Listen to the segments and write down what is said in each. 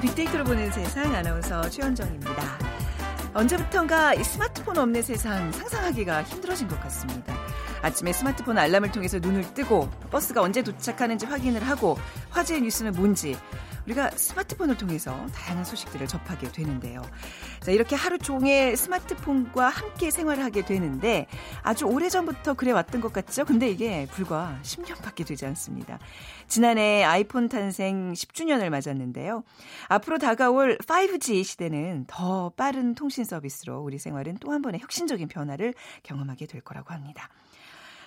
빅데이터로 보는 세상 아나운서 최현정입니다. 언제부턴가 스마트폰 없는 세상 상상하기가 힘들어진 것 같습니다. 아침에 스마트폰 알람을 통해서 눈을 뜨고 버스가 언제 도착하는지 확인을 하고 화제의 뉴스는 뭔지 우리가 스마트폰을 통해서 다양한 소식들을 접하게 되는데요. 자, 이렇게 하루 종일 스마트폰과 함께 생활을 하게 되는데 아주 오래전부터 그래 왔던 것 같죠? 근데 이게 불과 10년밖에 되지 않습니다. 지난해 아이폰 탄생 10주년을 맞았는데요. 앞으로 다가올 5G 시대는 더 빠른 통신 서비스로 우리 생활은 또 한 번의 혁신적인 변화를 경험하게 될 거라고 합니다.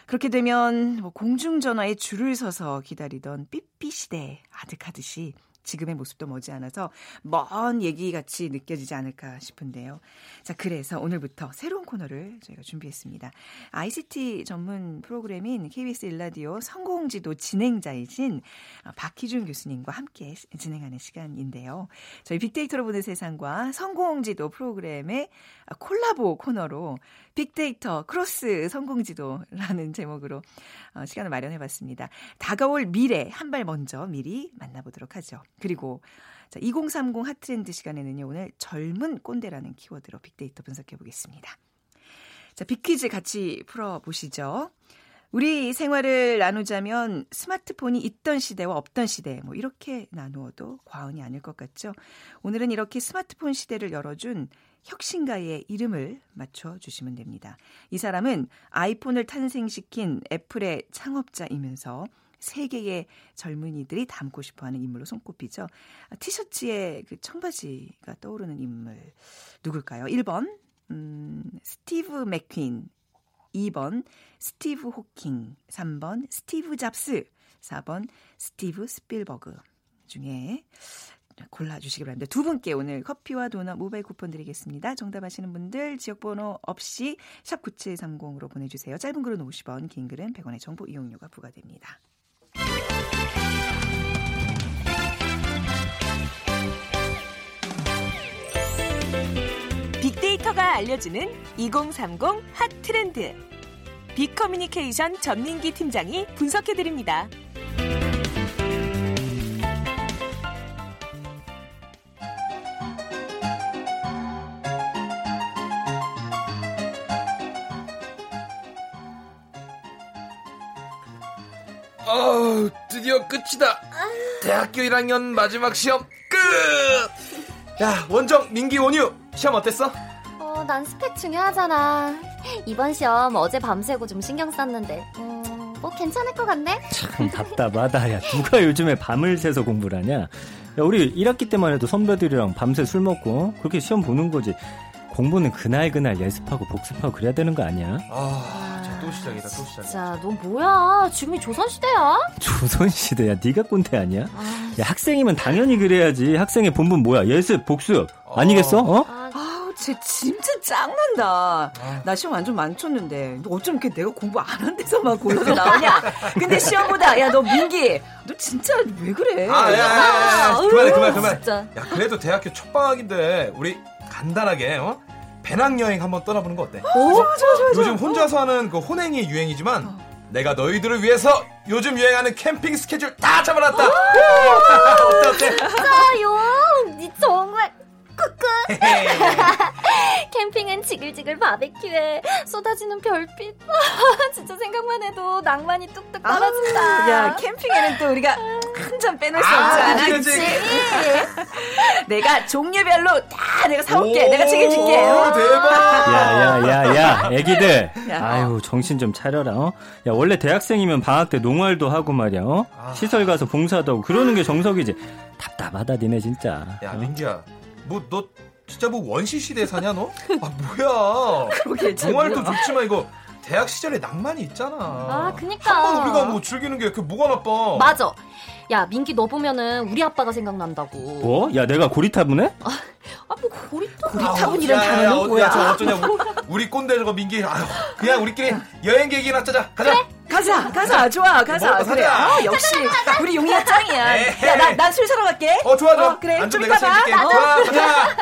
그렇게 되면 뭐 공중전화에 줄을 서서 기다리던 삐삐 시대 아득하듯이 지금의 모습도 머지않아서 먼 얘기 같이 느껴지지 않을까 싶은데요. 자, 그래서 오늘부터 새로운 코너를 저희가 준비했습니다. ICT 전문 프로그램인 KBS 1라디오 성공지도 진행자이신 박희준 교수님과 함께 진행하는 시간인데요. 저희 빅데이터로 보는 세상과 성공지도 프로그램의 콜라보 코너로 빅데이터 크로스 성공지도라는 제목으로 어, 시간을 마련해 봤습니다. 다가올 미래 한 발 먼저 미리 만나보도록 하죠. 그리고 자, 2030 hot trend 시간에는요, 오늘 젊은 꼰대라는 키워드로 빅데이터 분석해 보겠습니다. 자, 빅퀴즈 같이 풀어보시죠. 우리 생활을 나누자면 스마트폰이 있던 시대와 없던 시대, 뭐 이렇게 나누어도 과언이 아닐 것 같죠. 오늘은 이렇게 스마트폰 시대를 열어준 혁신가의 이름을 맞춰 주시면 됩니다. 이 사람은 아이폰을 탄생시킨 애플의 창업자이면서 세계의 젊은이들이 닮고 싶어하는 인물로 손꼽히죠. 티셔츠에 그 청바지가 떠오르는 인물 누굴까요? 1번 음, 스티브 맥퀸 2번 스티브 호킹 3번 스티브 잡스 4번 스티브 스필버그 중에 골라주시기 바랍니다. 두 분께 오늘 커피와 도넛 모바일 쿠폰 드리겠습니다. 정답하시는 분들 지역번호 없이 샵 9730으로 보내주세요. 짧은 글은 50원, 긴 글은 100원의 정보 이용료가 부과됩니다. 빅데이터가 알려주는 2030 핫 트렌드. 빅커뮤니케이션 전민기 팀장이 분석해드립니다. 끝이다. 대학교 1학년 마지막 시험 끝. 야, 원정 민기 원유 시험 어땠어? 어, 난 스펙 중요하잖아. 이번 시험 어제 밤새고 좀 신경 썼는데, 음, 뭐 괜찮을 것 같네? 참 답답하다. 야, 누가 요즘에 밤을 새서 공부를 하냐? 야, 우리 1학기 때만 해도 선배들이랑 밤새 술 먹고 그렇게 시험 보는 거지. 공부는 그날 그날 예습하고 복습하고 그래야 되는 거 아니야? 아, 자, 또 시작이다, 또 시작이다. 자, 너 뭐야? 지금이 조선시대야? 조선시대야. 네가 꼰대 아니야? 야, 학생이면 당연히 그래야지. 학생의 본분 뭐야? 예습, 복습. 아니겠어? 어? 아우, 쟤 진짜 짱난다. 나 시험 완전 망쳤는데. 너 어쩜 이렇게 내가 공부 안 한 데서만 고르게 나오냐? 근데 시험보다, 야, 너 민기, 너 진짜 왜 그래? 아, 야, 야, 야, 야, 그만해, 그만, 그만. 진짜. 야, 그래도 대학교 첫 방학인데 우리 간단하게 어? 배낭여행 한번 떠나보는 거 어때? 오, 좋아, 좋아, 좋아. 요즘 혼자서 하는 그 혼행이 유행이지만 내가 너희들을 위해서 요즘 유행하는 캠핑 스케줄 다 잡아놨다. 어때 어때? 니 정말 꾸꾸. 캠핑은 지글지글 바베큐에 쏟아지는 별빛. 진짜 생각만 해도 낭만이 뚝뚝 떨어진다. 야, 캠핑에는 또 우리가 한 잔 빼놓을 수 아, 없잖아. 그치. 내가 종류별로 다 내가 사올게. 오, 내가 책임질게. 어? 대박. 야, 야, 야, 야, 애기들. 야. 아유, 정신 좀 차려라, 어? 야, 원래 대학생이면 방학 때 농활도 하고 말이야, 어? 아. 시설 가서 봉사도 하고, 그러는 게 정석이지. 답답하다, 니네 진짜. 야 어? 민기야, 뭐 너 진짜 뭐 원시 시대 사냐 너? 아 뭐야? 뭐야. 좋지만 이거 대학 시절에 낭만이 있잖아. 아, 그니까. 한 번 우리가 뭐 즐기는 게 그 뭐가 나빠? 맞아. 야, 민기 너 보면은 우리 아빠가 생각난다고. 뭐? 야, 내가 고리타분해? 아, 뭐 고리타. 고리타분이란 야, 야, 단어는 야, 뭐야? 야, 저 어쩌냐? 우리, 우리 꼰대 저거 민기. 아유, 그냥 우리끼리 여행 계획이나 짜자. 가자. 가자, 가자, 좋아, 가자. 그래. 가자. 아, 역시 우리 용이야 짱이야. 에헤이. 야, 나, 난술 사러 갈게. 어, 좋아, 좋아. 어, 그래. 좀 이따 봐. 책임질게. 좋아, 가자.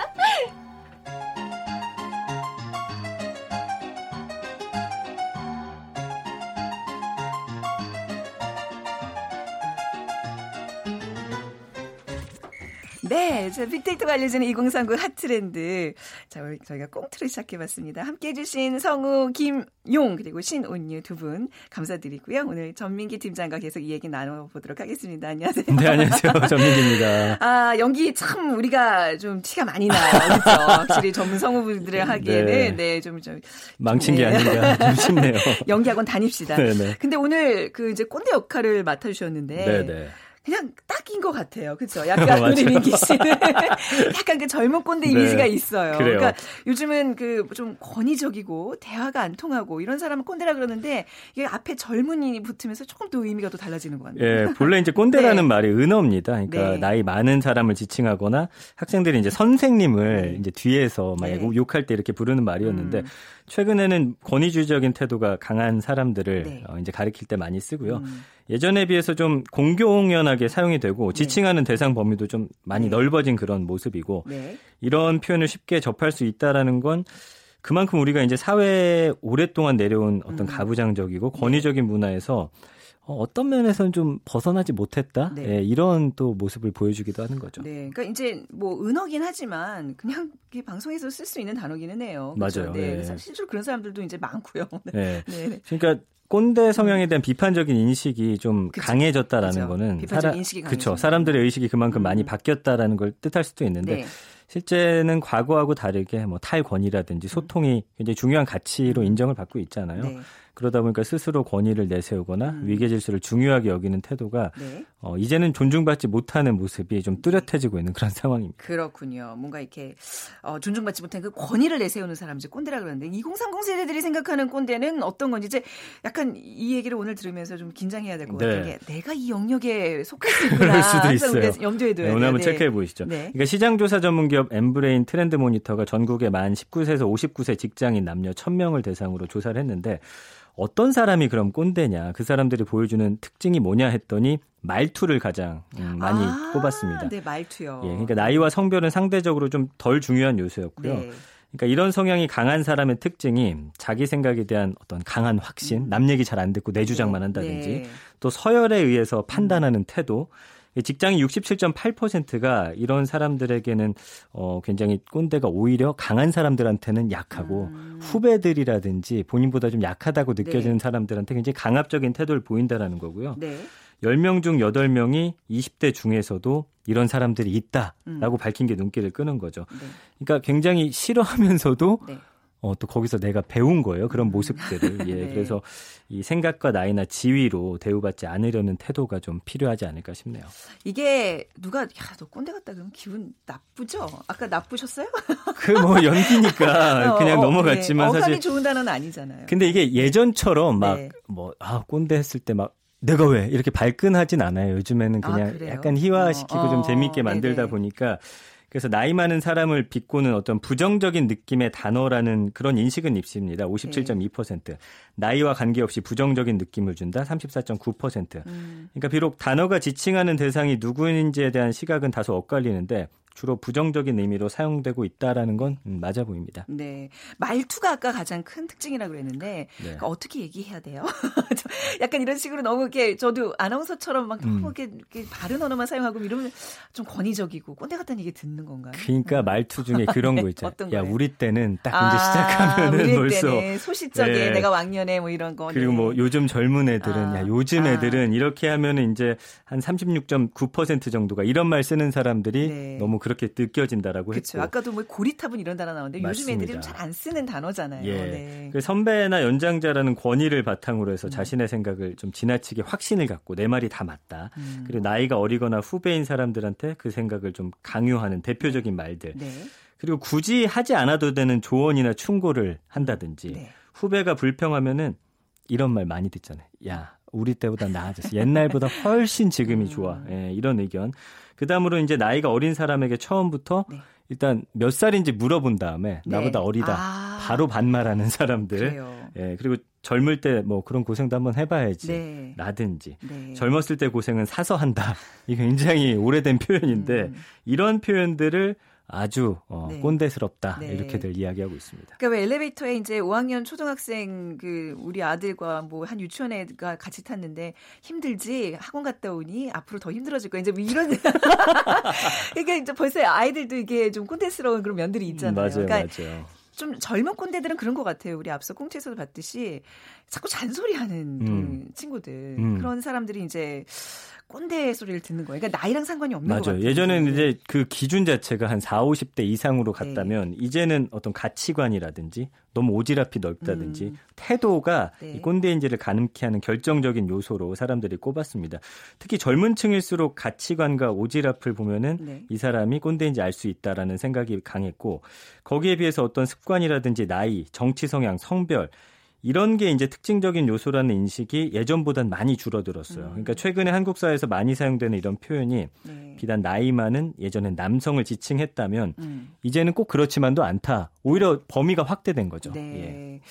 네, 자, 빅데이터가 알려주는 2039 핫트렌드. 자, 저희가 꽁트를 시작해봤습니다. 함께 해주신 성우, 김용, 그리고 신온유 두 분 감사드리고요. 오늘 전민기 팀장과 계속 이 얘기 나눠보도록 하겠습니다. 안녕하세요. 네, 안녕하세요. 전민기입니다. 아, 연기 참 우리가 좀 티가 많이 나요. 그렇죠? 확실히 전문 성우분들을 하기에는, 네, 네 좀, 좀. 망친 게 네. 아닌가 좀 싶네요. 연기학원 다닙시다. 네네. 근데 오늘 그 이제 꼰대 역할을 맡아주셨는데. 네네. 그냥 딱인 것 같아요. 그렇죠? 약간 우리 민기 씨는 약간 그 젊은 꼰대 네. 이미지가 있어요. 그래요. 그러니까 요즘은 그 좀 권위적이고 대화가 안 통하고 이런 사람은 꼰대라 그러는데 이게 앞에 젊은이 붙으면서 조금 더 의미가 또 달라지는 것 같네요. 예, 본래 이제 꼰대라는 네. 말이 은어입니다. 그러니까 네. 나이 많은 사람을 지칭하거나 학생들이 이제 선생님을 네. 이제 뒤에서 막 네. 욕할 때 이렇게 부르는 말이었는데 음. 최근에는 권위주의적인 태도가 강한 사람들을 네. 어, 이제 가리킬 때 많이 쓰고요. 음. 예전에 비해서 좀 공공연하게 사용이 되고 네. 지칭하는 네. 대상 범위도 좀 많이 네. 넓어진 그런 모습이고 네. 이런 표현을 쉽게 접할 수 있다라는 건 그만큼 우리가 이제 사회에 오랫동안 내려온 어떤 음. 가부장적이고 권위적인 문화에서 어, 어떤 면에서는 좀 벗어나지 못했다 네. 예, 이런 또 모습을 보여주기도 하는 거죠. 네, 그러니까 이제 뭐 은어긴 하지만 그냥 방송에서 쓸 수 있는 단어기는 해요. 그렇죠? 맞아요. 네, 네. 실제로 그런 사람들도 이제 많고요. 네. 네. 네. 그러니까 꼰대 성향에 대한 비판적인 인식이 좀 그쵸. 강해졌다라는 그쵸. 거는 사람 인식이 그렇죠. 사람들의 의식이 그만큼 음. 많이 바뀌었다라는 걸 뜻할 수도 있는데 네. 실제는 과거하고 다르게 뭐 탈권이라든지 소통이 굉장히 중요한 가치로 음. 인정을 받고 있잖아요. 네. 그러다 보니까 스스로 권위를 내세우거나 음. 위계 질서를 중요하게 여기는 태도가 네. 어, 이제는 존중받지 못하는 모습이 좀 뚜렷해지고 있는 그런 상황입니다. 그렇군요. 뭔가 이렇게 어, 존중받지 못한 그 권위를 내세우는 사람 이제 꼰대라 그러는데 2030 세대들이 생각하는 꼰대는 어떤 건지 이제 약간 이 얘기를 오늘 들으면서 좀 긴장해야 될것 네. 같은 게 내가 이 영역에 속할 수 있구나. 그럴 수도 있어요. 염두에 둬야 네, 오늘 한번 네. 체크해 보시죠. 네. 그러니까 시장조사 전문기업 엠브레인 트렌드 모니터가 전국의 만 19세에서 59세 직장인 남녀 1000명을 대상으로 조사를 했는데 어떤 사람이 그럼 꼰대냐, 그 사람들이 보여주는 특징이 뭐냐 했더니 말투를 가장 음, 많이 아, 꼽았습니다. 네, 말투요. 예, 그러니까 나이와 성별은 상대적으로 좀 덜 중요한 요소였고요. 네. 그러니까 이런 성향이 강한 사람의 특징이 자기 생각에 대한 어떤 강한 확신, 음. 남 얘기 잘 안 듣고 내 주장만 네. 한다든지 네. 또 서열에 의해서 판단하는 태도, 직장인 67.8%가 이런 사람들에게는 어 굉장히 꼰대가 오히려 강한 사람들한테는 약하고 음. 후배들이라든지 본인보다 좀 약하다고 느껴지는 네. 사람들한테 굉장히 강압적인 태도를 보인다라는 거고요. 네. 10명 중 8명이 20대 중에서도 이런 사람들이 있다라고 음. 밝힌 게 눈길을 끄는 거죠. 네. 그러니까 굉장히 싫어하면서도 네. 어, 또 거기서 내가 배운 거예요. 그런 음. 모습들을. 예. 네. 그래서 이 생각과 나이나 지위로 대우받지 않으려는 태도가 좀 필요하지 않을까 싶네요. 이게 누가, 야, 너 꼰대 같다 그러면 기분 나쁘죠? 아까 나쁘셨어요? 그 뭐 연기니까 어, 그냥 어, 넘어갔지만 네. 사실. 좋은 단어는 아니잖아요. 근데 이게 예전처럼 막, 네. 뭐, 아, 꼰대 했을 때 막, 내가 왜 이렇게 발끈하진 않아요. 요즘에는 아, 그냥 아, 약간 희화시키고 어, 좀 재미있게 만들다 네네. 보니까 그래서 나이 많은 사람을 비꼬는 어떤 부정적인 느낌의 단어라는 그런 인식은 있습니다. 57.2%. 네. 나이와 관계없이 부정적인 느낌을 준다. 34.9%. 음. 그러니까 비록 단어가 지칭하는 대상이 누구인지에 대한 시각은 다소 엇갈리는데 주로 부정적인 의미로 사용되고 있다라는 건 음, 맞아 보입니다. 네. 말투가 아까 가장 큰 특징이라고 그랬는데 네. 그러니까 어떻게 얘기해야 돼요? 약간 이런 식으로 너무 이렇게 저도 아나운서처럼 막 너무 음. 이렇게, 이렇게 바른 언어만 사용하고 이러면 좀 권위적이고 꼰대 같다는 얘기 듣는 건가요? 그러니까 음. 말투 중에 그런 네. 거 있잖아요. 야, 우리 때는 딱 아, 이제 시작하면은 우리 벌써 때는 소시적에 네. 내가 왕년에 뭐 이런 거. 그리고 뭐 요즘 젊은 애들은 아. 야, 요즘 아. 애들은 이렇게 하면은 이제 한 36.9% 정도가 이런 말 쓰는 사람들이 네. 너무 그렇게 느껴진다라고 그쵸. 했고. 아까도 뭐 고리탑은 이런 단어 나오는데 요즘 애들이 잘 안 쓰는 단어잖아요. 예. 네. 그 선배나 연장자라는 권위를 바탕으로 해서 음. 자신의 생각을 좀 지나치게 확신을 갖고 내 말이 다 맞다. 음. 그리고 나이가 어리거나 후배인 사람들한테 그 생각을 좀 강요하는 대표적인 말들. 네. 그리고 굳이 하지 않아도 되는 조언이나 충고를 한다든지 네. 후배가 불평하면은 이런 말 많이 듣잖아요. 야, 우리 때보다 나아졌어. 옛날보다 훨씬 지금이 좋아. 음. 예, 이런 의견. 그 다음으로 이제 나이가 어린 사람에게 처음부터 네. 일단 몇 살인지 물어본 다음에 네. 나보다 어리다. 아. 바로 반말하는 사람들. 그래요. 예, 그리고 젊을 때 뭐 그런 고생도 한번 해봐야지. 네. 라든지. 네. 젊었을 때 고생은 사서 한다. 이게 굉장히 오래된 표현인데 음. 이런 표현들을 아주 어, 네. 꼰대스럽다 네. 이렇게들 이야기하고 있습니다. 그러니까 왜 엘리베이터에 이제 5학년 초등학생 그 우리 아들과 뭐 한 유치원 애가 같이 탔는데 힘들지 학원 갔다 오니 앞으로 더 힘들어질 거야 이제 뭐 이런 그러니까 이제 벌써 아이들도 이게 좀 꼰대스러운 그런 면들이 있잖아요. 맞아요, 그러니까 맞아요. 좀 젊은 꼰대들은 그런 것 같아요. 우리 앞서 꽁치에서도 봤듯이 자꾸 잔소리하는 음. 그 친구들 음. 그런 사람들이 이제 꼰대 소리를 듣는 거예요. 그러니까 나이랑 상관이 없는 것 맞아요. 같아요. 예전에는 이제 그 기준 자체가 한 4, 50대 이상으로 네. 갔다면 이제는 어떤 가치관이라든지 너무 오지랖이 넓다든지 음. 태도가 네. 이 꼰대인지를 가늠케 하는 결정적인 요소로 사람들이 꼽았습니다. 특히 젊은 층일수록 가치관과 오지랖을 보면은 네. 이 사람이 꼰대인지 알 수 있다라는 생각이 강했고 거기에 비해서 어떤 습관이라든지 나이, 정치 성향, 성별 이런 게 이제 특징적인 요소라는 인식이 예전보단 많이 줄어들었어요. 음. 그러니까 최근에 한국 사회에서 많이 사용되는 이런 표현이 네. 비단 나이만은 예전엔 남성을 지칭했다면 음. 이제는 꼭 그렇지만도 않다. 오히려 범위가 확대된 거죠. 네. 예.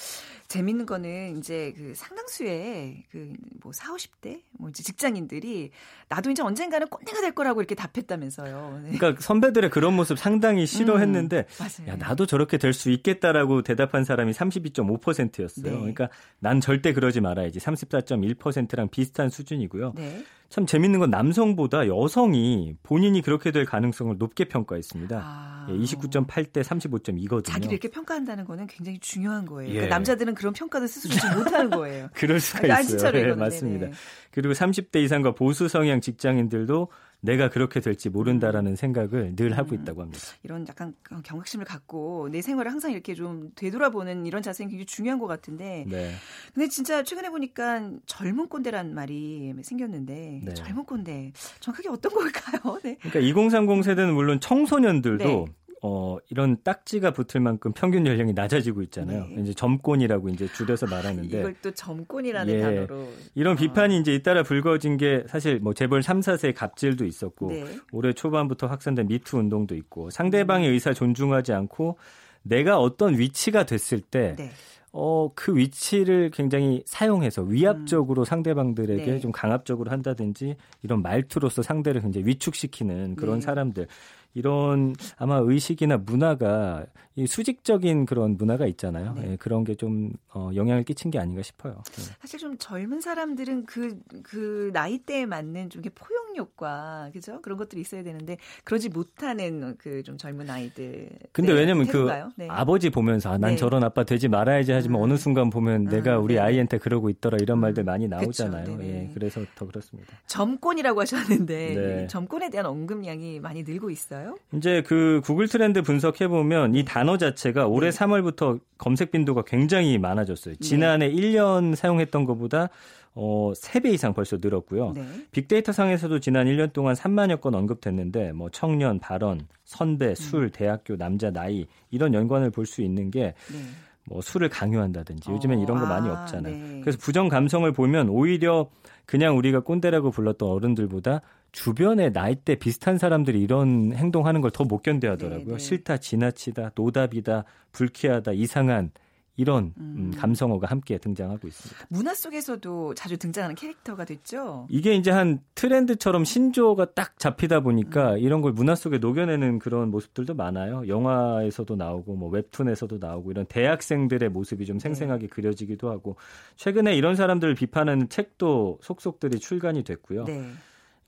재밌는 거는 이제 그 상당수의 그뭐 4, 50대 뭐 이제 직장인들이 나도 이제 언젠가는 꼰대가 될 거라고 이렇게 답했다면서요. 네. 그러니까 선배들의 그런 모습 상당히 싫어했는데 음, 맞아요. 야 나도 저렇게 될 수 있겠다라고 대답한 사람이 32.5%였어요. 네. 그러니까 난 절대 그러지 말아야지 34.1%랑 비슷한 수준이고요. 네. 참 재밌는 건 남성보다 여성이 본인이 그렇게 될 가능성을 높게 평가했습니다. 아. 예, 29.8대 35.2거든요. 자기를 이렇게 평가한다는 거는 굉장히 중요한 거예요. 예. 그러니까 남자들은 그런 평가도 스스로 지 못하는 거예요. 그럴 수가 아, 있어요. 예, 이거는. 맞습니다. 네네. 그리고 30대 이상과 보수 성향 직장인들도 내가 그렇게 될지 모른다라는 생각을 늘 하고 음. 있다고 합니다. 이런 약간 경각심을 갖고 내 생활을 항상 이렇게 좀 되돌아보는 이런 자세는 굉장히 중요한 것 같은데 네. 근데 진짜 최근에 보니까 젊은 꼰대란 말이 생겼는데 네. 젊은 꼰대 정확하게 어떤 걸까요? 네. 그러니까 2030 세대는 물론 청소년들도 네. 어, 이런 딱지가 붙을 만큼 평균 연령이 낮아지고 있잖아요. 네. 이제 점권이라고 이제 줄여서 말하는데 이걸 또 점권이라는 예. 단어로 이런 어. 비판이 이제 잇따라 불거진 게 사실 뭐 재벌 3, 4세의 갑질도 있었고 네. 올해 초반부터 확산된 미투 운동도 있고 상대방의 의사 존중하지 않고 내가 어떤 위치가 됐을 때 네. 어, 그 위치를 굉장히 사용해서 위압적으로 상대방들에게 음. 네. 좀 강압적으로 한다든지 이런 말투로서 상대를 굉장히 위축시키는 그런 네. 사람들. 이런 아마 의식이나 문화가 이 수직적인 그런 문화가 있잖아요. 네. 예, 그런 게 좀 어, 영향을 끼친 게 아닌가 싶어요. 예. 사실 좀 젊은 사람들은 그, 그 나이대에 맞는 좀 포용력과, 그죠? 그런 것들이 있어야 되는데, 그러지 못하는 그 좀 젊은 아이들. 근데 네, 왜냐면 그? 네. 아버지 보면서 아, 난 네. 저런 아빠 되지 말아야지 하지만 음. 어느 순간 보면 내가 음, 우리 네네. 아이한테 그러고 있더라 이런 음, 말들 많이 그쵸, 나오잖아요. 네네. 예, 그래서 더 그렇습니다. 점권이라고 하셨는데, 네. 점권에 대한 언급량이 많이 늘고 있어요? 이제 그 구글 트렌드 분석해 보면 이 단어 자체가 올해 네. 3월부터 검색 빈도가 굉장히 많아졌어요. 지난해 1년 사용했던 것보다 어 3배 이상 벌써 늘었고요. 네. 빅데이터 상에서도 지난 1년 동안 3만여 건 언급됐는데 뭐 청년, 발언, 선배, 술, 대학교, 남자, 나이 이런 연관을 볼 수 있는 게 네. 뭐 술을 강요한다든지 요즘엔 어, 이런 거 많이 아, 없잖아요. 네. 그래서 부정 감성을 보면 오히려 그냥 우리가 꼰대라고 불렀던 어른들보다 주변에 나이대 비슷한 사람들이 이런 행동하는 걸 더 못 견뎌 하더라고요. 네, 네. 싫다, 지나치다, 노답이다, 불쾌하다, 이상한 이런 음, 음. 감성어가 함께 등장하고 있습니다. 문화 속에서도 자주 등장하는 캐릭터가 됐죠? 이게 이제 한 트렌드처럼 신조어가 딱 잡히다 음. 보니까 이런 걸 문화 속에 녹여내는 그런 모습들도 많아요. 영화에서도 나오고 뭐 웹툰에서도 나오고 이런 대학생들의 모습이 좀 생생하게 그려지기도 하고 최근에 이런 사람들을 비판하는 책도 속속들이 출간이 됐고요. 네.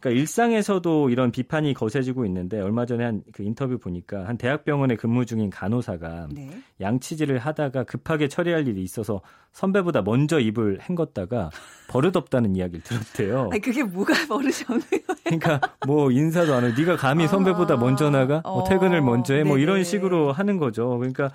그러니까 일상에서도 이런 비판이 거세지고 있는데 얼마 전에 한 그 인터뷰 보니까 한 대학병원에 근무 중인 간호사가 네. 양치질을 하다가 급하게 처리할 일이 있어서 선배보다 먼저 입을 헹궜다가 버릇없다는 이야기를 들었대요. 아니, 그게 뭐가 버릇이었네요. 그러니까 뭐 인사도 안 하고 네가 감히 선배보다 아, 먼저 나가 뭐 어, 퇴근을 먼저 해뭐 이런. 식으로 하는 거죠. 그러니까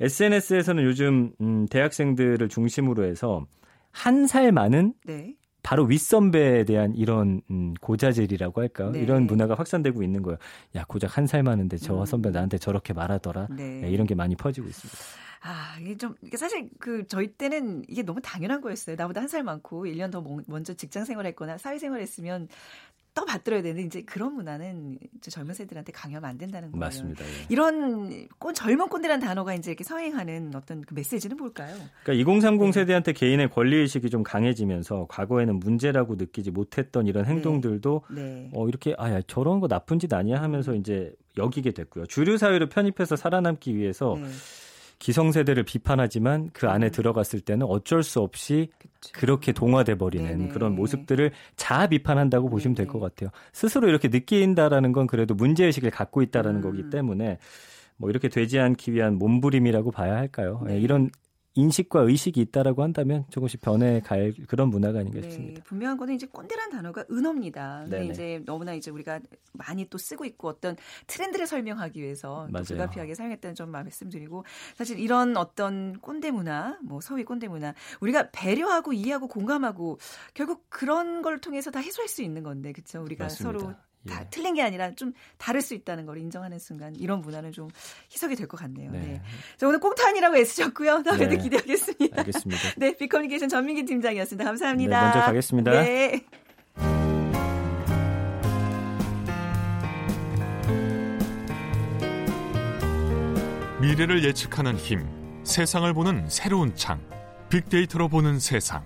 SNS에서는 요즘 음, 대학생들을 중심으로 해서 한 살 많은 네. 바로 윗선배에 대한 이런 음, 고자질이라고 할까요? 네. 이런 문화가 확산되고 있는 거예요. 야 고작 한 살 많은데 저 음. 선배 나한테 저렇게 말하더라. 네. 네, 이런 게 많이 퍼지고 있습니다. 아, 이게 좀, 이게 사실 그, 저희 때는 이게 너무 당연한 거였어요. 나보다 한 살 많고, 1년 더 먼- 먼저 직장 생활 했거나 사회 생활 했으면, 떠받들어야 되는데 이제 그런 문화는 젊은 세대들한테 강요하면 안 된다는 거예요. 맞습니다. 예. 이런 꼰, 젊은 꼰대라는 단어가 이제 이렇게 서행하는 어떤 그 메시지는 뭘까요? 그러니까 2030 세대한테 개인의 권리 의식이 좀 강해지면서 과거에는 문제라고 느끼지 못했던 이런 행동들도 네. 네. 어 이렇게 아 야 저런 거 나쁜 짓 아니야 하면서 이제 여기게 됐고요. 주류 사회로 편입해서 살아남기 위해서 네. 기성세대를 비판하지만 그 안에 들어갔을 때는 어쩔 수 없이 그쵸. 그렇게 동화돼 버리는 네네. 그런 모습들을 자아 비판한다고 보시면 될. 것 같아요. 스스로 이렇게 느낀다라는 건 그래도 문제 의식을 갖고 있다라는 음. 거기 때문에 뭐 이렇게 되지 않기 위한 몸부림이라고 봐야 할까요? 네. 예, 이런 인식과 의식이 있다라고 한다면 조금씩 변해갈 그런 문화가 아닌가 네, 싶습니다. 분명한 거는 이제 꼰대란 단어가 은어입니다. 근데 네네. 이제 너무나 이제 우리가 많이 또 쓰고 있고 어떤 트렌드를 설명하기 위해서. 불가피하게 사용했다는 점 말씀드리고 사실 이런 어떤 꼰대 문화, 뭐 소위 꼰대 문화, 우리가 배려하고 이해하고 공감하고 결국 그런 걸 통해서 다 해소할 수 있는 건데, 그렇죠? 우리가 맞습니다. 서로 다 예. 틀린 게 아니라 좀 다를 수 있다는 걸 인정하는 순간 이런 문화는 좀 희석이 될 것 같네요. 네. 네. 자, 오늘 꽁탄이라고 애쓰셨고요. 다음에도 네. 기대하겠습니다. 알겠습니다. 네, 빅커뮤니케이션 전민기 팀장이었습니다. 감사합니다. 네, 먼저 가겠습니다. 네. 미래를 예측하는 힘, 세상을 보는 새로운 창, 빅데이터로 보는 세상.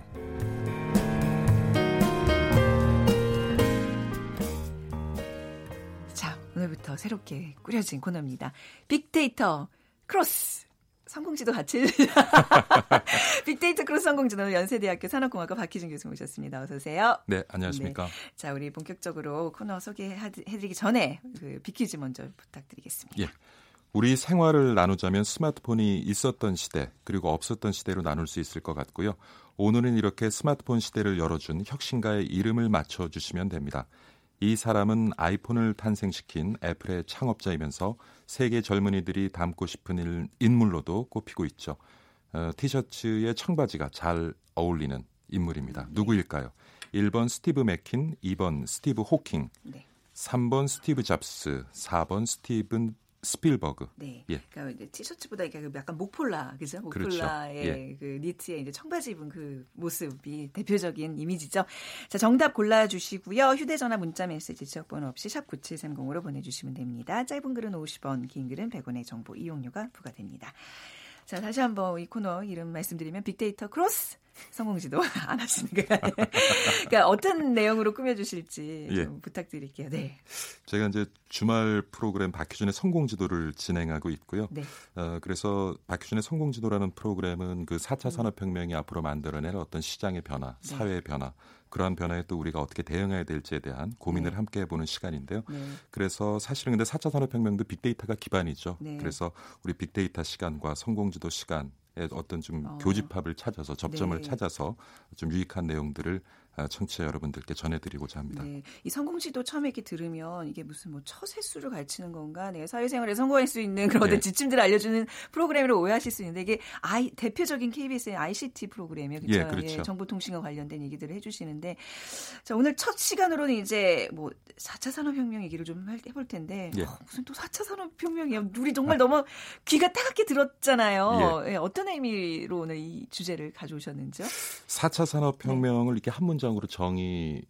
새롭게 꾸려진 코너입니다. 빅데이터 크로스. 성공지도 같이 빅데이터 크로스 성공지도 연세대학교 산업공학과 박희준 교수 모셨습니다. 어서 오세요. 네, 안녕하십니까. 자, 우리 본격적으로 코너 소개해드리기 전에 그 빅퀴즈 먼저 부탁드리겠습니다. 예. 우리 생활을 나누자면 스마트폰이 있었던 시대 그리고 없었던 시대로 나눌 수 있을 것 같고요. 오늘은 이렇게 스마트폰 시대를 열어준 혁신가의 이름을 맞춰주시면 됩니다. 이 사람은 아이폰을 탄생시킨 애플의 창업자이면서 세계 젊은이들이 닮고 싶은 일- 인물로도 꼽히고 있죠. 어, 티셔츠에 청바지가 잘 어울리는 인물입니다. 누구일까요? 1번 스티브 맥퀸, 2번 스티브 호킹, 네. 3번 스티브 잡스, 4번 스티븐 스필버그. 네. 예. 그러니까 이제 티셔츠보다 이게 약간 목폴라, 그죠? 그렇죠. 목폴라의 예. 그 니트에 이제 청바지 입은 그 모습이 대표적인 이미지죠. 자, 정답 골라주시고요. 휴대전화 문자 메시지 지역번호 없이 샵 9730으로 보내주시면 됩니다. 짧은 글은 50원, 긴 글은 100원의 정보 이용료가 부과됩니다. 자, 다시 한번 이 코너 이름 말씀드리면 빅데이터 크로스 성공지도 안 하시는 거예요. 그러니까 어떤 내용으로 꾸며주실지 예. 좀 부탁드릴게요. 네. 제가 이제 주말 프로그램 박희준의 성공지도를 진행하고 있고요. 네. 어, 그래서 박희준의 성공지도라는 프로그램은 그 4차 산업혁명이 앞으로 만들어낼 어떤 시장의 변화, 네. 사회의 변화, 그러한 변화에 또 우리가 어떻게 대응해야 될지에 대한 고민을 네. 함께 해보는 시간인데요. 네. 그래서 사실은 근데 4차 산업혁명도 빅데이터가 기반이죠. 네. 그래서 우리 빅데이터 시간과 성공지도 시간에 어떤 좀 어. 교집합을 찾아서 접점을 네. 찾아서 좀 유익한 내용들을 아, 청취자 여러분들께 전해드리고자 합니다. 네. 이 성공지도 처음에 이렇게 들으면 이게 무슨 뭐 처세수를 가르치는 건가? 네. 사회생활에 성공할 수 있는 그런 네. 지침들을 알려주는 프로그램으로 오해하실 수 있는데 이게 아이, 대표적인 KBS의 ICT 프로그램이에요. 그렇죠? 예, 그렇죠. 정보통신과 관련된 얘기들을 해주시는데 자, 오늘 첫 시간으로는 이제 뭐 4차 산업혁명 얘기를 좀 할- 해볼 텐데 예. 어, 무슨 또 4차 산업혁명이야. 우리 정말 너무 귀가 따갑게 들었잖아요. 예, 어떤 의미로 오늘 이 주제를 가져오셨는지요? 4차 산업혁명을 이렇게 한 문장 으로 정의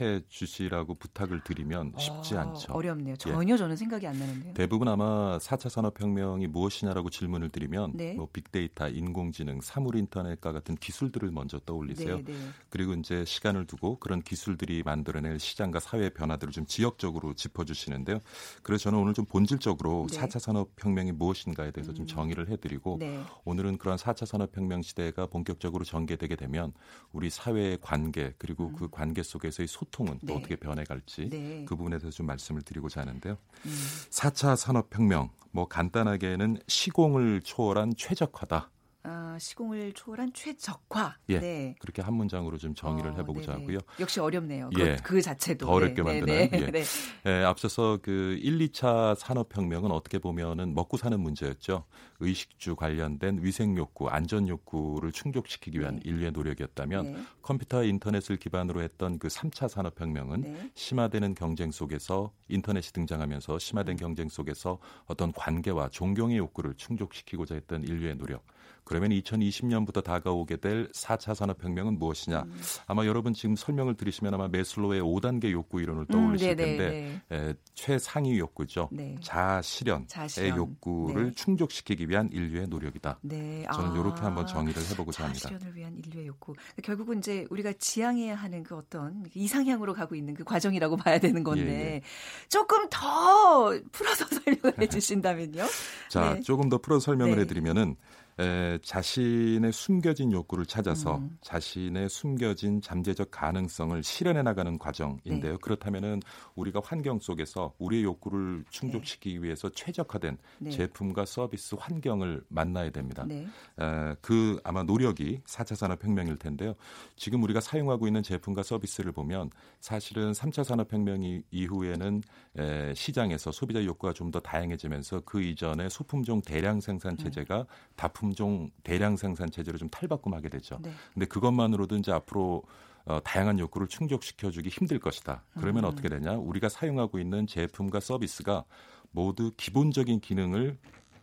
해 주시라고 부탁을 드리면 쉽지 어, 않죠. 어렵네요. 전혀 저는 생각이 안 나는데요. 대부분 아마 4차 산업혁명이 무엇이냐라고 질문을 드리면 네. 뭐 빅데이터, 인공지능, 사물 인터넷과 같은 기술들을 먼저 떠올리세요. 네, 네. 그리고 이제 시간을 두고 그런 기술들이 만들어낼 시장과 사회의 변화들을 좀 지역적으로 짚어주시는데요. 그래서 저는 오늘 좀 본질적으로 네. 4차 산업혁명이 무엇인가에 대해서 좀 음. 정의를 해드리고 네. 오늘은 그런 4차 산업혁명 시대가 본격적으로 전개되게 되면 우리 사회의 관계 그리고 그 관계 속에서의 소 통은 또 음. 네. 어떻게 변해갈지 네. 그 부분에 대해서 좀 말씀을 드리고자 하는데요. 음. 4차 산업혁명 뭐 간단하게는 시공을 초월한 최적화다. 아, 시공을 초월한 최적화. 예. 네. 그렇게 한 문장으로 좀 정의를 어, 해보고자 네네. 하고요. 역시 어렵네요. 그, 예. 그 자체도. 더 어렵게 네, 네, 예. 네. 예, 앞서서 그 1, 2차 산업혁명은 어떻게 보면은 먹고 사는 문제였죠. 의식주 관련된 위생 욕구, 안전 욕구를 충족시키기 위한 네. 인류의 노력이었다면 네. 컴퓨터와 인터넷을 기반으로 했던 그 3차 산업혁명은 네. 심화되는 경쟁 속에서 인터넷이 등장하면서 심화된 경쟁 속에서 어떤 관계와 존경의 욕구를 충족시키고자 했던 인류의 노력. 그러면 2020년부터 다가오게 될 4차 산업혁명은 무엇이냐? 음. 아마 여러분 지금 설명을 들으시면 아마 메슬로의 5단계 욕구 이론을 떠올리실 음, 텐데 에, 최상위 욕구죠. 네. 자실현의 자실현. 욕구를 네. 충족시키기 위한 인류의 노력이다. 네. 저는 아, 이렇게 한번 정의를 해보고자 합니다. 자실현을 위한 인류의 욕구. 결국은 이제 우리가 지향해야 하는 그 어떤 이상향으로 가고 있는 그 과정이라고 봐야 되는 건데 예, 예. 조금 더 풀어서 설명을 해주신다면요. 자, 네. 조금 더 풀어서 설명을 네. 해드리면은 에, 자신의 숨겨진 욕구를 찾아서 음. 자신의 숨겨진 잠재적 가능성을 실현해 나가는 과정인데요. 네. 그렇다면은 우리가 환경 속에서 우리의 욕구를 충족시키기 네. 위해서 최적화된 네. 제품과 서비스 환경을 만나야 됩니다. 네. 에, 그 아마 노력이 4차 산업혁명일 텐데요. 지금 우리가 사용하고 있는 제품과 서비스를 보면 사실은 3차 산업혁명 이후에는 에, 시장에서 소비자 욕구가 좀 더 다양해지면서 그 이전에 소품종 대량 생산 체제가 음. 다품 품종 대량 생산 체제로 좀 탈바꿈하게 되죠. 네. 근데 그것만으로도 이제 앞으로 어, 다양한 욕구를 충족시켜주기 힘들 것이다. 그러면 음. 어떻게 되냐? 우리가 사용하고 있는 제품과 서비스가 모두 기본적인 기능을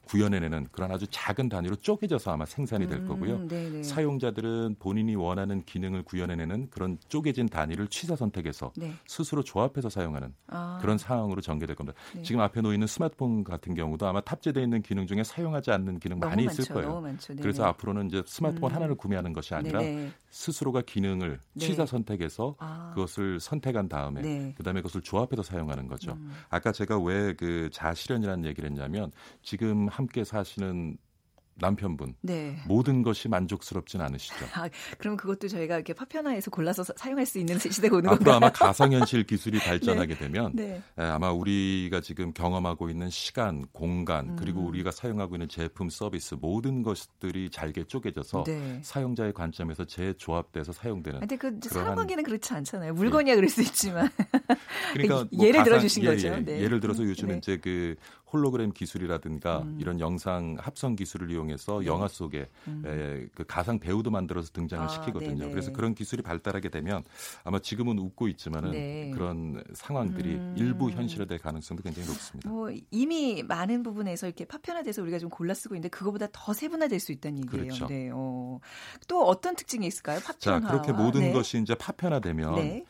구현해내는 그런 아주 작은 단위로 쪼개져서 아마 생산이 될 음, 거고요. 음, 사용자들은 본인이 원하는 기능을 구현해내는 그런 쪼개진 단위를 취사 선택해서 네. 스스로 조합해서 사용하는 아. 그런 상황으로 전개될 겁니다. 네. 지금 앞에 놓여 있는 스마트폰 같은 경우도 아마 탑재되어 있는 기능 중에 사용하지 않는 기능 많이 많죠, 있을 거예요. 그래서 앞으로는 이제 스마트폰 음. 하나를 구매하는 것이 아니라 네네. 스스로가 기능을 네. 취사 선택해서 아. 그것을 선택한 다음에 네. 그다음에 그것을 조합해서 사용하는 거죠. 음. 아까 제가 왜 그 자실현이라는 얘기를 했냐면 지금 함께 사시는 남편분 네. 모든 것이 만족스럽진 않으시죠. 아, 그럼 그것도 저희가 이렇게 파편화해서 골라서 사용할 수 있는 시대가 오는 앞으로 아마 가상현실 기술이 발전하게 네. 되면 네. 아마 우리가 지금 경험하고 있는 시간, 공간 그리고 음. 우리가 사용하고 있는 제품, 서비스 모든 것들이 잘게 쪼개져서 네. 사용자의 관점에서 재조합돼서 사용되는. 근데 그 사용하기는 그렇지 않잖아요. 물건이야 예. 그럴 수 있지만. 그러니까 뭐 예를 가상, 들어주신 예, 거죠. 예. 네. 예를 들어서 요즘 네. 이제 그 홀로그램 기술이라든가 음. 이런 영상 합성 기술을 이용해서 네. 영화 속에 음. 에, 그 가상 배우도 만들어서 등장을 아, 시키거든요. 네네. 그래서 그런 기술이 발달하게 되면 아마 지금은 웃고 있지만은 네. 그런 상황들이 음. 일부 현실화될 가능성도 굉장히 높습니다. 뭐 이미 많은 부분에서 이렇게 파편화돼서 우리가 좀 골라 쓰고 있는데 그거보다 더 세분화될 수 있다는 얘기예요. 그렇죠. 네. 어. 또 어떤 특징이 있을까요? 파편화. 자, 그렇게 모든 네. 것이 이제 파편화되면 네.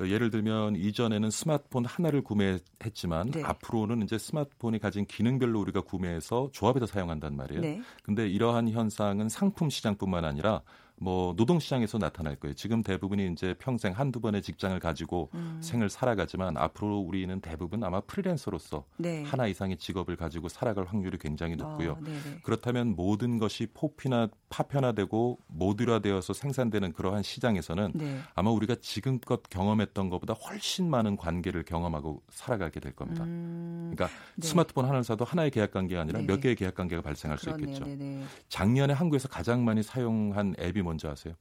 어, 예를 들면 이전에는 스마트폰 하나를 구매했지만 네. 앞으로는 이제 스마트폰이 가진 기능별로 우리가 구매해서 조합해서 사용한단 말이에요. 네. 근데 이러한 현상은 상품 시장뿐만 아니라 뭐 노동 시장에서 나타날 거예요. 지금 대부분이 이제 평생 한두 번의 직장을 가지고 음. 생을 살아가지만 앞으로 우리는 대부분 아마 프리랜서로서 네. 하나 이상의 직업을 가지고 살아갈 확률이 굉장히 높고요. 어, 그렇다면 모든 것이 포피나 파편화되고 모듈화되어서 생산되는 그러한 시장에서는 네. 아마 우리가 지금껏 경험했던 것보다 훨씬 많은 관계를 경험하고 살아가게 될 겁니다. 음. 그러니까 네. 스마트폰 하나를 사도 하나의 계약 관계가 아니라 몇 개의 계약 관계가 발생할 그렇네요. 수 있겠죠. 네네. 작년에 한국에서 가장 많이 사용한 앱이 뭔지 아세요?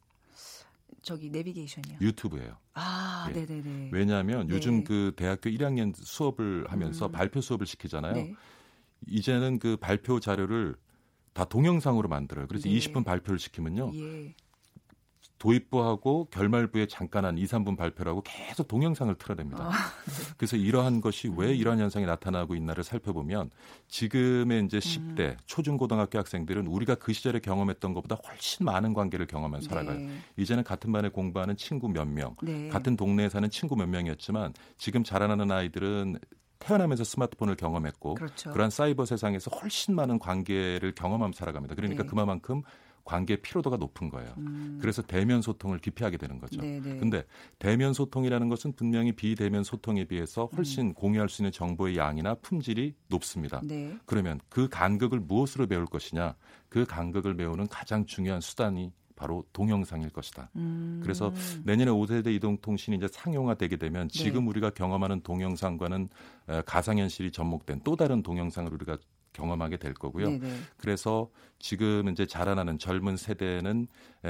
저기 내비게이션이요. 유튜브예요. 아, 네, 네, 네. 왜냐하면 네. 요즘 그 대학교 1학년 수업을 하면서 음. 발표 수업을 시키잖아요. 네. 이제는 그 발표 자료를 다 동영상으로 만들어요. 그래서 네. 20분 발표를 시키면요. 예. 도입부하고 결말부에 잠깐 한 2, 3분 발표를 하고 계속 동영상을 틀어냅니다. 아, 네. 그래서 이러한 것이 왜 음. 이러한 현상이 나타나고 있나를 살펴보면 지금의 이제 10대 음. 초중고등학교 학생들은 우리가 그 시절에 경험했던 것보다 훨씬 많은 관계를 경험한 살아가요. 네. 이제는 같은 반에 공부하는 친구 몇 명, 네. 같은 동네에 사는 친구 몇 명이었지만 지금 자라나는 아이들은 태어나면서 스마트폰을 경험했고 그렇죠. 그러한 사이버 세상에서 훨씬 많은 관계를 경험하면서 살아갑니다. 그러니까 네. 그만큼 관계 피로도가 높은 거예요. 음. 그래서 대면 소통을 기피하게 되는 거죠. 네네. 네. 근데 대면 소통이라는 것은 분명히 비대면 소통에 비해서 훨씬 음. 공유할 수 있는 정보의 양이나 품질이 높습니다. 네. 그러면 그 간극을 무엇으로 배울 것이냐? 그 간극을 배우는 가장 중요한 수단이 바로 동영상일 것이다. 음. 그래서 내년에 5세대 이동통신이 이제 상용화되게 되면 지금 네. 우리가 경험하는 동영상과는 가상현실이 접목된 또 다른 동영상을 우리가 경험하게 될 거고요. 네네. 그래서 지금 이제 자라나는 젊은 세대는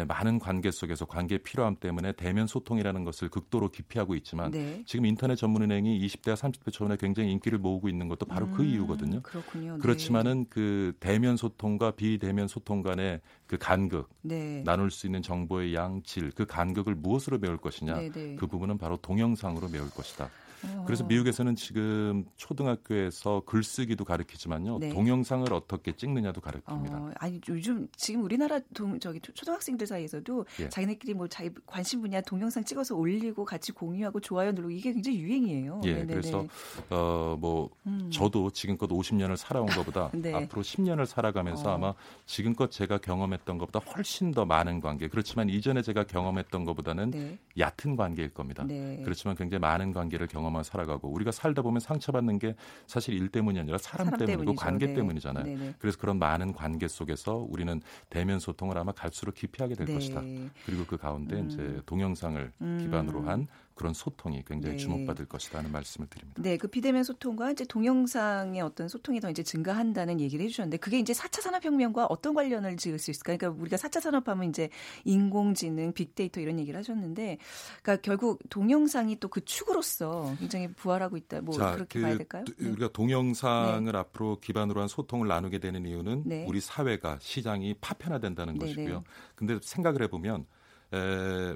많은 관계 속에서 관계 필요함 때문에 대면 소통이라는 것을 극도로 기피하고 있지만 네. 지금 인터넷 전문은행이 20대와 30대 초반에 굉장히 인기를 모으고 있는 것도 바로 그 음, 그 이유거든요. 그렇군요. 네. 그렇지만은 그 대면 소통과 비대면 소통 간의 그 간극, 네. 나눌 수 있는 정보의 양, 질, 그 간극을 무엇으로 메울 것이냐, 네, 네. 그 부분은 바로 동영상으로 메울 것이다. 어. 그래서 미국에서는 지금 초등학교에서 글쓰기도 가르치지만요, 네. 동영상을 어떻게 찍느냐도 가르칩니다. 어, 아니 요즘 지금 우리나라 동, 저기 초- 초등학생들 사이에서도 예. 자기네끼리 뭐 자기 관심 분야 동영상 찍어서 올리고 같이 공유하고 좋아요 누르고 이게 굉장히 유행이에요. 예, 네네네. 그래서 어뭐 음. 저도 지금껏 50년을 살아온 것보다 네. 앞으로 10년을 살아가면서 어. 아마 지금껏 제가 경험했던 것보다 훨씬 더 많은 관계. 그렇지만 이전에 제가 경험했던 것보다는 네. 얕은 관계일 겁니다. 네. 그렇지만 굉장히 많은 관계를 경험 하며 살아가고 우리가 살다 보면 상처받는 게 사실 일 때문이 아니라 사람, 사람 때문이고 때문이죠. 관계 네. 때문이잖아요. 네네. 그래서 그런 많은 관계 속에서 우리는 대면 소통을 아마 갈수록 기피하게 될 네. 것이다. 그리고 그 가운데 음. 이제 동영상을 음. 기반으로 한 그런 소통이 굉장히 네. 주목받을 것이라는 말씀을 드립니다. 네, 그 비대면 소통과 이제 동영상의 어떤 소통이 더 이제 증가한다는 얘기를 해주셨는데 그게 이제 4차 산업혁명과 어떤 관련을 지을 수 있을까? 그러니까 우리가 4차 산업하면 이제 인공지능, 빅데이터 이런 얘기를 하셨는데, 그러니까 결국 동영상이 또 그 축으로서 굉장히 부활하고 있다. 뭐 그렇게 그, 봐야 될까요? 또 네. 우리가 동영상을 앞으로 기반으로 한 소통을 나누게 되는 이유는 네. 우리 사회가 시장이 파편화된다는 네, 것이고요. 네. 근데 생각을 해보면 에,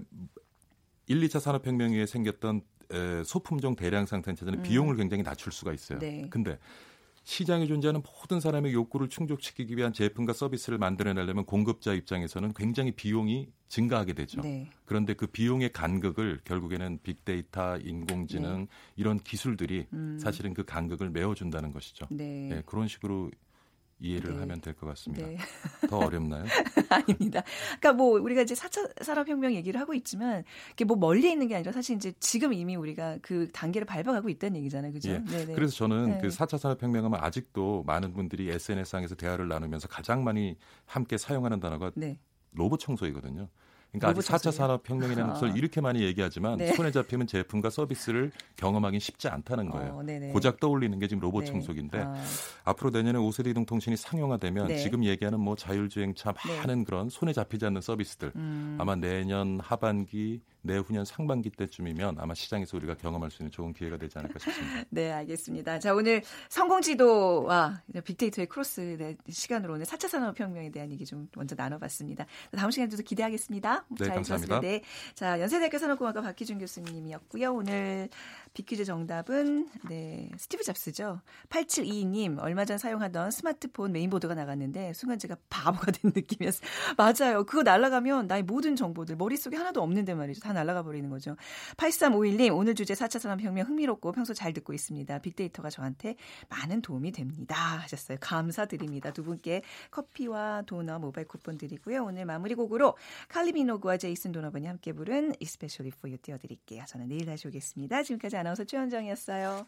1, 2차 산업혁명 이후에 생겼던 에, 소품종 대량 생산체는 음. 비용을 굉장히 낮출 수가 있어요. 네. 근데 시장에 존재하는 모든 사람의 욕구를 충족시키기 위한 제품과 서비스를 만들어내려면 공급자 입장에서는 굉장히 비용이 증가하게 되죠. 네. 그런데 그 비용의 간극을 결국에는 빅데이터, 인공지능 이런 기술들이 네. 음. 사실은 그 간극을 메워준다는 것이죠. 네. 네, 그런 식으로 이해를 네. 하면 될 것 같습니다. 네. 더 어렵나요? 아닙니다. 그러니까 뭐 우리가 이제 4차 산업혁명 얘기를 하고 있지만 이게 뭐 멀리 있는 게 아니라 사실 이제 지금 이미 우리가 그 단계를 밟아가고 있다는 얘기잖아요. 그죠? 예. 네네. 그래서 저는 네. 그 4차 산업혁명 하면 아직도 많은 분들이 SNS상에서 대화를 나누면서 가장 많이 함께 사용하는 단어가 네. 로봇 청소이거든요. 그러니까 아직 4차 청소기요? 산업혁명이라는 아. 것을 이렇게 많이 얘기하지만 네. 손에 잡히면 제품과 서비스를 경험하기 쉽지 않다는 거예요. 어. 고작 떠올리는 게 지금 로봇 네. 청소기인데 아, 앞으로 내년에 5세대 이동통신이 상용화되면 네. 지금 얘기하는 뭐 자율주행차 네. 많은 그런 손에 잡히지 않는 서비스들 음. 아마 내년 하반기 내후년 상반기 때쯤이면 아마 시장에서 우리가 경험할 수 있는 좋은 기회가 되지 않을까 싶습니다. 네, 알겠습니다. 자, 오늘 성공지도와 빅데이터의 크로스 네, 시간으로 오늘 4차 산업혁명에 대한 얘기 좀 먼저 나눠봤습니다. 다음 시간에도 기대하겠습니다. 네, 잘 감사합니다. 들었습니다. 네. 자, 연세대학교 산업공학과 박희준 교수님이었고요. 오늘 빅퀴즈 정답은 네, 스티브 잡스죠. 8722님, 얼마 전 사용하던 스마트폰 메인보드가 나갔는데 순간 제가 바보가 된 느낌이었어요. 맞아요. 그거 날아가면 나의 모든 정보들 머릿속에 하나도 없는데 말이죠. 다 날아가 버리는 거죠. 8351님, 오늘 주제 4차 산업혁명 흥미롭고 평소 잘 듣고 있습니다. 빅데이터가 저한테 많은 도움이 됩니다. 하셨어요. 감사드립니다. 두 분께 커피와 도넛 모바일 쿠폰 드리고요. 오늘 마무리 곡으로 칼리 미 노그와 제이슨 도너번이 함께 부른 Especially for You 띄워드릴게요. 저는 내일 다시 오겠습니다. 지금까지 아나운서 최현정이었어요.